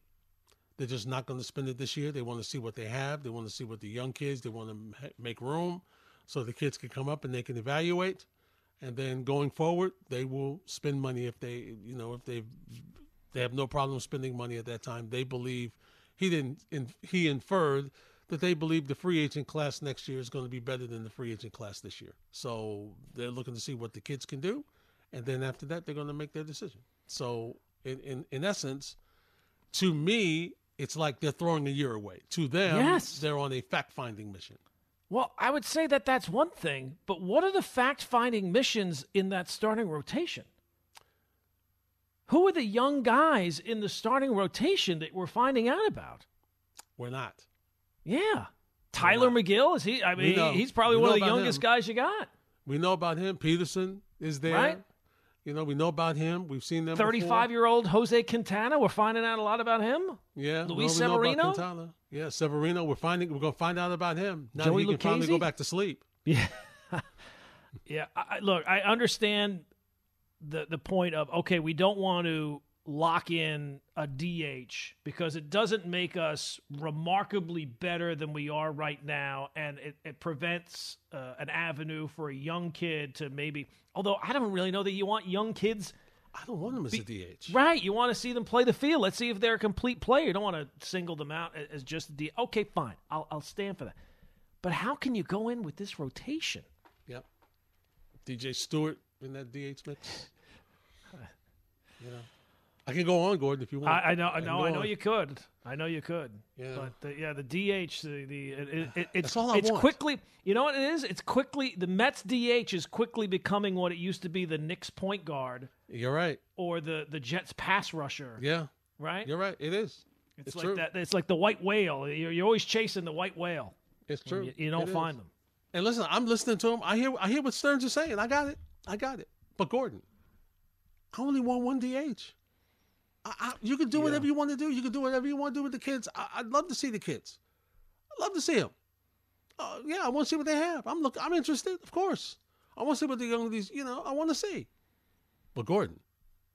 They're just not going to spend it this year. They want to see what they have. They want to see what the young kids. They want to ma- make room so the kids can come up and they can evaluate and then going forward they will spend money if they you know if they they have no problem spending money at that time they believe he didn't in, he inferred that they believe the free agent class next year is going to be better than the free agent class this year so they're looking to see what the kids can do and then after that they're going to make their decision so in in, in essence to me it's like they're throwing a year away to them Yes. they're on a fact-finding mission Well, I would say that that's one thing, but what are the fact finding missions in that starting rotation? Who are the young guys in the starting rotation that we're finding out about? we're not Yeah. Tylor Megill, is he? I mean, he's probably We one of the youngest him. guys you got. We know about him. Peterson is there. Right. You know, we know about him. We've seen them. before. 35 year old Jose Quintana, we're finding out a lot about him. Yeah. Luis no, we know Severino? about Quintana. Yeah, Severino. We're finding. We're gonna find out about him. Now Joey he can finally go back to sleep. Yeah. yeah. I- look, I understand the the point of okay, we don't want to lock in a DH because it doesn't make us remarkably better than we are right now, and it, it prevents uh, an avenue for a young kid to maybe. Although I don't really know that you want young kids. I don't want them as a DH. Right. You want to see them play the field. Let's see if they're a complete player. You don't want to single them out as just a D. Okay, fine. I'll, I'll stand for that. But how can you go in with this rotation? Yep. DJ Stewart in that DH mix. you know, I can go on, Gordon, if you want. I, I know. I know. I know on. you could. I know you could. Yeah. But the, yeah, the DH, the, the it, it, it, it's That's all I it's want. quickly. You know what it is? It's quickly. The Mets DH is quickly becoming what it used to be the Knicks point guard You're right. or the the Jets pass rusher. Yeah, Right. you're right. It is. It's, It's like true. that. It's like the white whale. You're, you're always chasing the white whale. It's true. You, you don't It is. find them. And listen, I'm listening to him. I hear. I hear what Stearns is saying. I got it. I got it. But Gordon, I only want one DH. I, I, you can do whatever you want to do. You can do whatever you want to do with the kids. I, I'd love to see the kids. I'd love to see them. Uh, yeah, I want to see what they have. I'm look. I'm interested, of course. I want to see what the young ladies. You know, I want to see. But Gordon,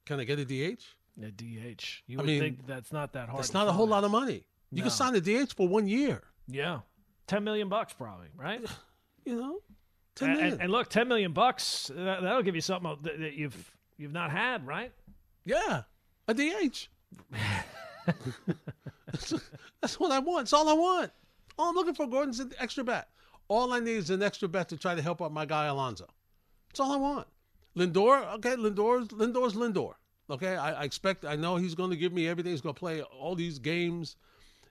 can I get a DH? A DH. You I would mean, think that's not that hard. To not a whole lot of money. You No. can sign a DH for one year. Yeah, ten million bucks probably, right? You know, ten and, and, and look, ten million bucks. That, that'll give you something that, that you've you've not had, right? Yeah, a DH. that's, that's what I want. It's all I want. All I'm looking for, Gordon's an extra bat. All I need is an extra bat to try to help out my guy Alonso. That's all I want. Lindor, okay, Lindor's Lindor's Lindor. Okay, I, I expect. I know he's going to give me everything. He's going to play all these games.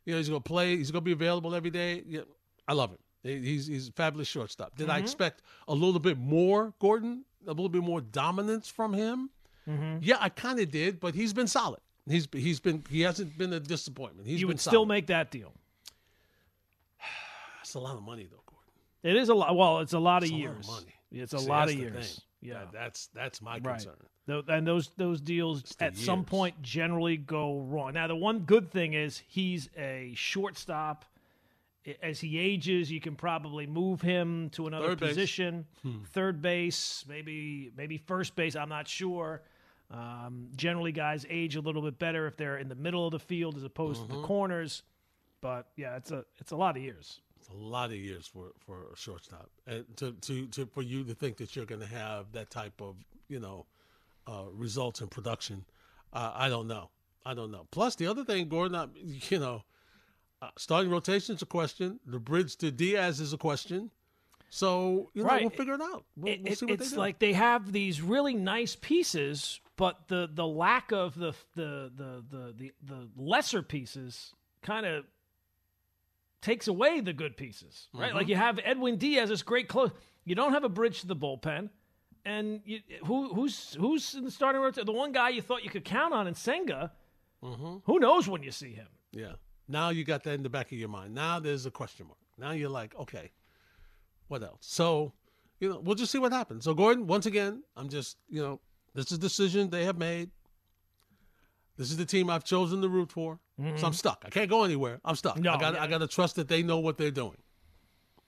You know, he's going to play. He's going to be available every day. Yeah, I love him. He- He's he's a fabulous shortstop. Did I mm-hmm. expect a little bit more, Gordon? A little bit more dominance from him? Mm-hmm. Yeah, I kind of did, but he's been solid. He's he's been he hasn't been a disappointment. He's you would still solid. make that deal. That's a lot of money, though, Gordon. It is a lot. Well, it's a lot of It's a lot of years. It's a See, lot of years. Yeah. That- that's that's my Right. concern. Tho- And those those deals at some point generally go wrong. Now the one good thing is he's a shortstop. As he ages, you can probably move him to another Third position, third base, maybe maybe first base. I'm not sure. Um, generally, guys age a little bit better if they're in the middle of the field as opposed to the corners. But yeah, it's a it's a lot of years. It's a lot of years for for a shortstop, and to to, to for you to think that you're going to have that type of you know uh, results in production, uh, I don't know. I don't know. Plus, the other thing, Gordon, I, you know, starting rotation is a question. The bridge to Diaz is a question. So you know, Right. we'll figure it out. We'll, It- we'll see what it's they do. like they have these really nice pieces, but the the lack of the the the the the, the lesser pieces kind of takes away the good pieces, right? Mm-hmm. Like you have Edwin Diaz, this great close. You don't have a bridge to the bullpen, and you, who who's who's in the starting rotation? The one guy you thought you could count on in Senga. Mm-hmm. Who knows when you see him? Yeah. Now you got that in the back of your mind. Now there's a question mark. Now you're like, okay, what else? So, you know, we'll just see what happens. So, Gordon, once again, I'm just, you know, this is a decision they have made. This is the team I've chosen to root for. Mm-hmm. So I'm stuck. I can't go anywhere. I'm stuck. No, I got. yeah. I got to trust that they know what they're doing.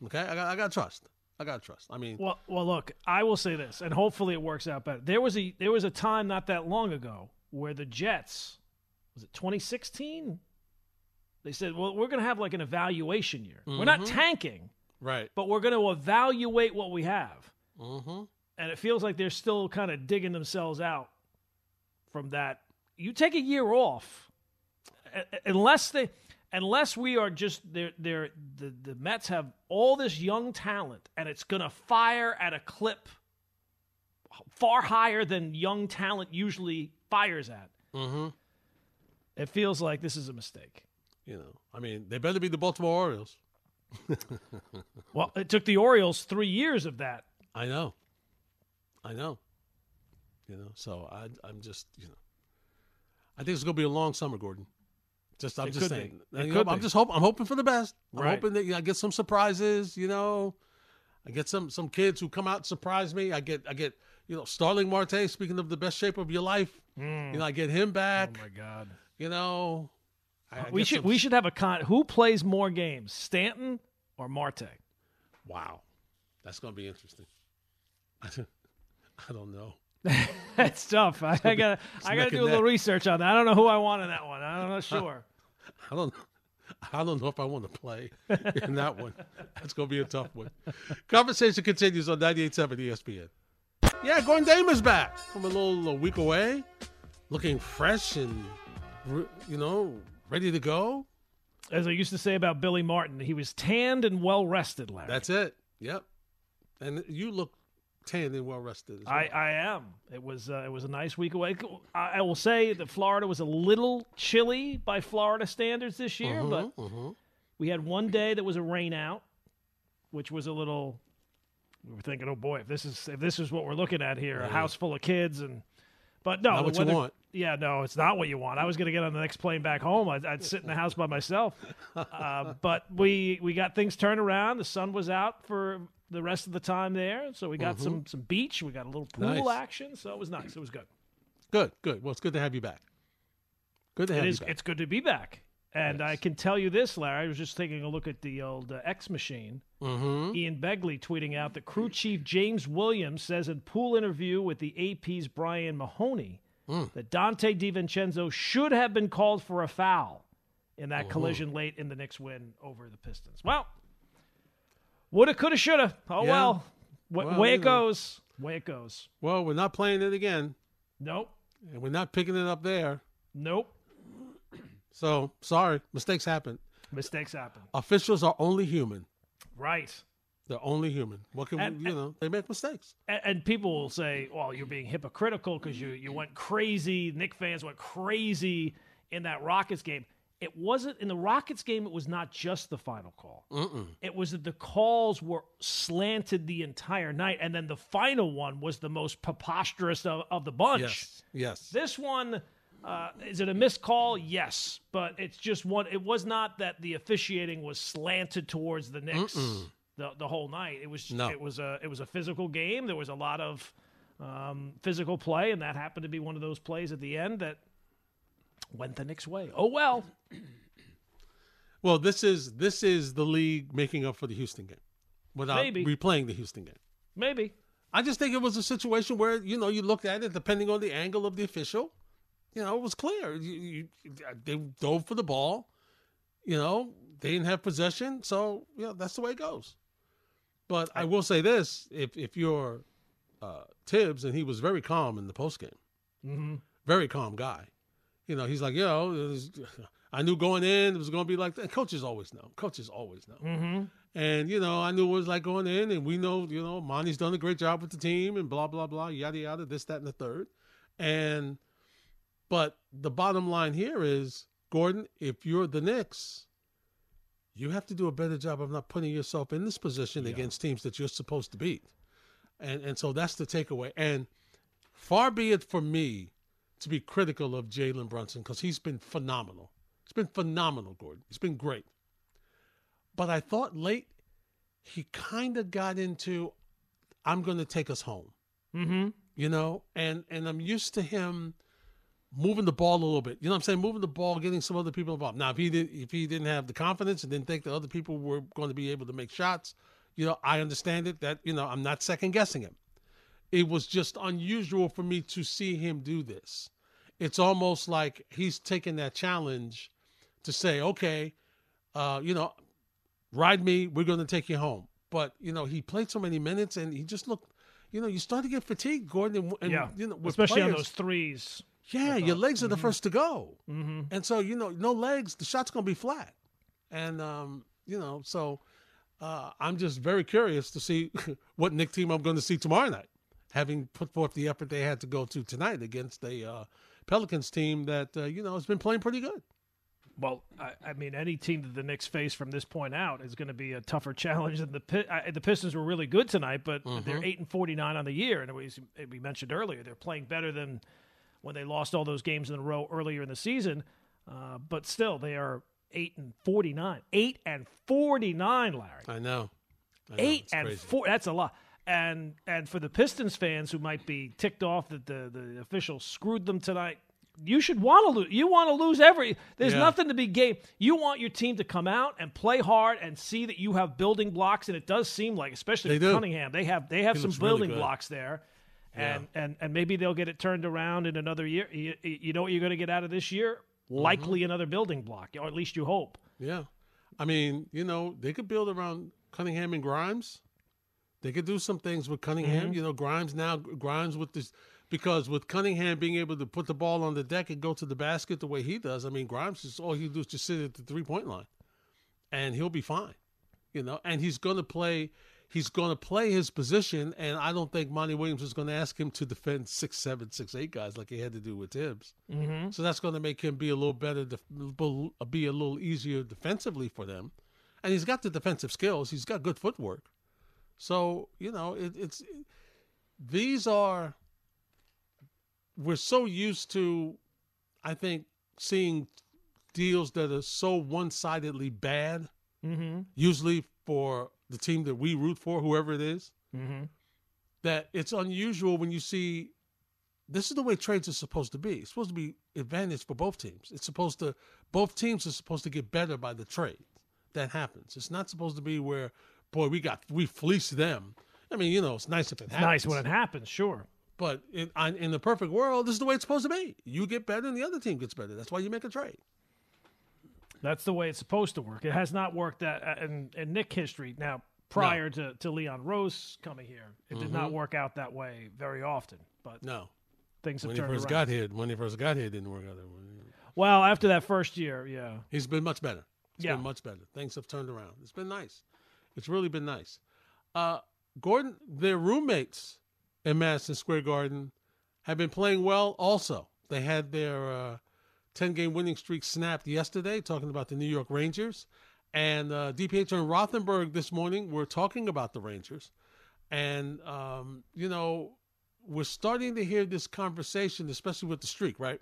Okay. I got. I got to trust. I got to trust. I mean, Well, well, look, I will say this, and hopefully it works out better. There was a there was a time not that long ago where the Jets was it 2016. They said, "Well, we're going to have like an evaluation year. We're not tanking, right. but we're going to evaluate what we have." Mm-hmm. And it feels like they're still kind of digging themselves out from that. You take a year off, unless they, unless we are just they're, they're the the Mets have all this young talent, and it's going to fire at a clip far higher than young talent usually fires at. Mm-hmm. It feels like this is a mistake. You know, I mean, they better be the Baltimore Orioles. Well, it took the Orioles three years of that. I know. I know. You know, so I, I'm just, you know, I think it's going to be a long summer, Gordon. Just, I'm It just saying. You know, I'm just hoping. I'm hoping for the best. I'm Right. hoping that you know, I get some surprises. You know, I get some some kids who come out and surprise me. I get I get you know Starling Marte. Speaking of the best shape of your life, hmm. you know, I get him oh, back. Oh my God. you know, I- I We should we should have a con. Who plays more games, Stanton or Marte? Wow, that's going to be interesting. I don't know. That's tough. I, I gotta I gotta do a little research on that. I don't know who I want in that one. I'm not sure. I don't. I don't know if I want to play in that one. That's going to be a tough one. Conversation continues on 98.7 ESPN. Yeah, Gordon Damer's back from a little a week away, looking fresh and you know ready to go. As I used to say about Billy Martin, he was tanned and well rested. Larry. That's it. Yep. And you look tanned and well rested. Well. I, I am. It was uh, it was a nice week away. I, I, will say that Florida was a little chilly by Florida standards this year, uh-huh, but uh-huh. we had one day that was a rain out, which was a little we were thinking, oh boy, if this is if this is what we're looking at here, a house full of kids and. But no, not what weather, you want. Yeah, no, it's not what you want. I was going to get on the next plane back home. I'd, I'd sit in the house by myself. Uh, but we we got things turned around. The sun was out for the rest of the time there, so we got mm-hmm. some some beach. We got a little pool nice. action, so it was nice. It was good. Good, good. Well, it's good to have you back. Good to have it is, you back. It's good to be back. And yes. I can tell you this, Larry. I was just taking a look at the old uh, X machine. Mm-hmm. Ian Begley tweeting out that crew chief James Williams says in pool interview with the AP's Brian Mahoney mm. that Donte DiVincenzo should have been called for a foul in that mm-hmm. collision late in the Knicks win over the Pistons. Well, woulda, coulda, shoulda. Oh yeah. well. W- well way it know. goes. Way it goes. Well, we're not playing it again. Nope. And we're not picking it up there. Nope. So sorry, mistakes happen. Mistakes happen. Officials are only human. Right. They're only human. What can And- we, you know? They make mistakes. And, and people will say, "Well, you're being hypocritical because you you went crazy. Knick fans went crazy in that Rockets game." It wasn't in the Rockets game. It was not just the final call. Mm-mm. It was that the calls were slanted the entire night, and then the final one was the most preposterous of, of the bunch. Yes. Yes. This one, uh, is it a missed call? Yes, but it's just one. It was not that the officiating was slanted towards the Knicks Mm-mm. The the whole night. It was No. it was a it was a physical game. There was a lot of um, physical play, and that happened to be one of those plays at the end that went the Knicks' way. Oh well. Well, this is this is the league making up for the Houston game without Maybe. replaying the Houston game. Maybe. I just think it was a situation where you know you looked at it depending on the angle of the official. You know, it was clear. You, you, they dove for the ball. You know, they didn't have possession, so you know that's the way it goes. But I will say this: if if you're uh, Thibs, and he was very calm in the post game, Mm-hmm. very calm guy. You know, he's like, yo, was- I knew going in it was going to be like that. Coaches always know. Coaches always know. Mm-hmm. And you know, I knew it was like going in, and we know, you know, Monty's done a great job with the team, and blah blah blah, yada yada, this, that, and the third. And but the bottom line here is, Gordon, if you're the Knicks, you have to do a better job of not putting yourself in this position against teams that you're supposed to beat. And and so that's the takeaway. And far be it for me to be critical of Jalen Brunson because he's been phenomenal. He's been phenomenal, Gordon. He's been great. But I thought late he kind of got into I'm going to take us home, Mm-hmm. you know, and and I'm used to him moving the ball a little bit. You know what I'm saying? Moving the ball, getting some other people involved. Now, if he did if he didn't have the confidence and didn't think that other people were going to be able to make shots, you know, I understand it that, you know, I'm not second guessing him. It was just unusual for me to see him do this. It's almost like he's taking that challenge to say, okay, uh, you know, ride me, we're going to take you home. But, you know, he played so many minutes and he just looked, you know, you start to get fatigued, Gordon. And, and Yeah. you know, Especially on those threes. Yeah, your legs are the first to go. Mm-hmm. And so, you know, no legs, the shot's going to be flat. And, um, you know, so uh, I'm just very curious to see what Knick team I'm going to see tomorrow night, having put forth the effort they had to go to tonight against a uh, Pelicans team that, uh, you know, has been playing pretty good. Well, I, I mean, any team that the Knicks face from this point out is going to be a tougher challenge than the uh, the Pistons were really good tonight, but they're eight and forty nine on the year, and we, we mentioned earlier they're playing better than when they lost all those games in a row earlier in the season. Uh, but still, they are eight and forty nine. Eight and forty nine, Larry. I know. I know. Eight It's and crazy. four. That's a lot. And and for the Pistons fans who might be ticked off that the the officials screwed them tonight, you should want to lose. You want to lose every. There's Yeah. nothing to be gained. You want your team to come out and play hard and see that you have building blocks, and it does seem like, especially They with. Cunningham, they have they have He some looks really building blocks there. And, and and maybe they'll get it turned around in another year. You, you know what you're going to get out of this year? Mm-hmm. Likely another building block, or at least you hope. Yeah. I mean, you know, they could build around Cunningham and Grimes. They could do some things with Cunningham. Mm-hmm. You know, Grimes now Grimes with this because with Cunningham being able to put the ball on the deck and go to the basket the way he does. I mean, Grimes is all he do is just sit at the three point line, and he'll be fine. You know, and he's going to play. He's going to play his position, and I don't think Monty Williams is going to ask him to defend six, seven, six, eight guys like he had to do with Thibs. Mm-hmm. So that's going to make him be a little better, be a little easier defensively for them. And he's got the defensive skills. He's got good footwork. So you know, it, it's these are. We're so used to, I think, seeing deals that are so one-sidedly bad. Mm-hmm. Usually for the team that we root for, whoever it is, Mm-hmm. that it's unusual when you see this is the way trades are supposed to be. It's supposed to be advantage for both teams. It's supposed to both teams are supposed to get better by the trade. That happens. It's not supposed to be where boy we got we fleece them. I mean, you know, it's nice if it It's happens. nice when it happens, sure. But in, in the perfect world, this is the way it's supposed to be. You get better, and the other team gets better. That's why you make a trade. That's the way it's supposed to work. It has not worked that uh, in, in Knick history. Now, prior to, to Leon Rose coming here, it did not work out that way very often. But No, things have when he first around. got here, when he first got here, it didn't work out that way. Well, after that first year, yeah. He's been much better. It's Yeah. been much better. Things have turned around. It's been nice. It's really been nice. Uh, Gordon, their roommates in Madison Square Garden have been playing well also. They had their uh, 10 game winning streak snapped yesterday, talking about the New York Rangers. And uh, DPH and Rothenberg this morning were talking about the Rangers. And, um, you know, we're starting to hear this conversation, especially with the streak, right?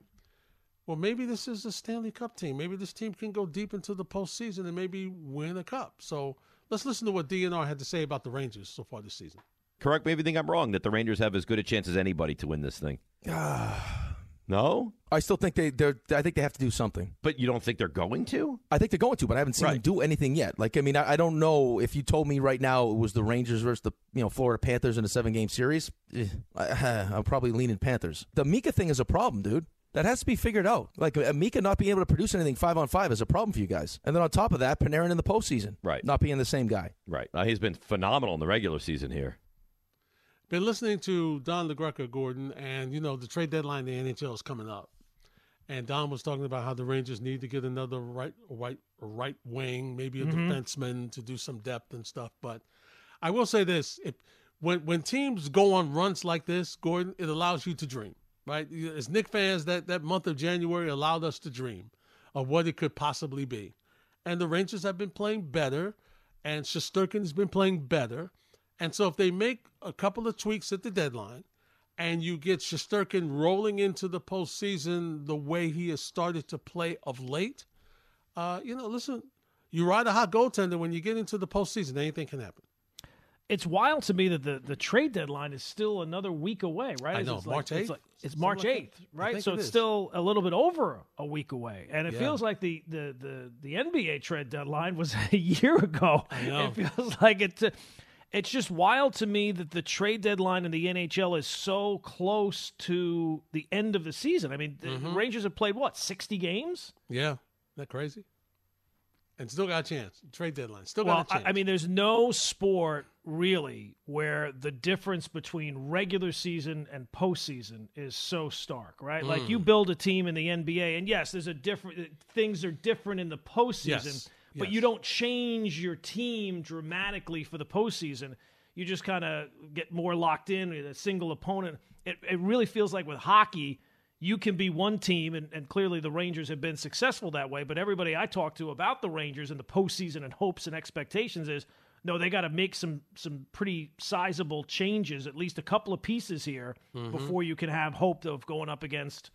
well, maybe this is a Stanley Cup team. Maybe this team can go deep into the postseason and maybe win a cup. So let's listen to what DNR had to say about the Rangers so far this season. Correct me if you think I'm wrong that the Rangers have as good a chance as anybody to win this thing. no, I still think they they're I think they have to do something. but you don't think they're going to? I think they're going to, but I haven't seen them do anything yet. Like I mean, I, I don't know if you told me right now it was the Rangers versus the you know Florida Panthers in a seven game series. eh, I, I'm probably leaning Panthers. The Mika thing is a problem, dude. That has to be figured out. Like uh, Mika not being able to produce anything five on five is a problem for you guys. And then on top of that, Panarin in the postseason, Right. Not being the same guy. Right. Uh, he's been phenomenal in the regular season here. Been listening to Don LaGreca, Gordon, and you know the trade deadline in the NHL is coming up, and Don was talking about how the Rangers need to get another right, right, right wing, maybe a mm-hmm. defenseman to do some depth and stuff. But I will say this: if when when teams go on runs like this, Gordon, it allows you to dream. Right? As Knick fans, that that month of January allowed us to dream of what it could possibly be, and the Rangers have been playing better, and Shesterkin has been playing better. And so if they make a couple of tweaks at the deadline and you get Shesterkin rolling into the postseason the way he has started to play of late, uh, you know, listen, you ride a hot goaltender when you get into the postseason, anything can happen. It's wild to me that the, the trade deadline is still another week away, right? I It's know, like- March It's, 8th? like- it's March like 8th, right? So it it's is. still a little bit over a week away. And it Yeah. feels like the, the, the, the NBA trade deadline was a year ago. I know. It feels like it's, it's just wild to me that the trade deadline in the NHL is so close to the end of the season. I mean, the Mm-hmm. Rangers have played, what, 60 games? Yeah. Isn't that crazy? And still got a chance. Trade deadline. Still Well, got a chance. I, I mean, there's no sport really where the difference between regular season and postseason is so stark, right? Like Mm. you build a team in the NBA, and yes, there's a different things are different in the postseason, Yes, but yes. you don't change your team dramatically for the postseason. You just kind of get more locked in with a single opponent. It, it really feels like with hockey, you can be one team, and, and clearly the Rangers have been successful that way. But everybody I talk to about the Rangers and the postseason and hopes and expectations is no, they got to make some some pretty sizable changes, at least a couple of pieces here, before you can have hope of going up against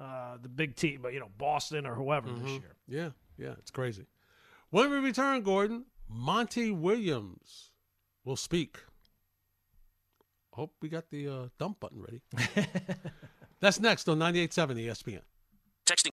uh, the big team, but you know Boston or whoever this year. yeah, yeah, it's crazy. When we return, Gordon, Monty Williams will speak. Hope we got the uh, dump button ready. That's next on 98.7 ESPN.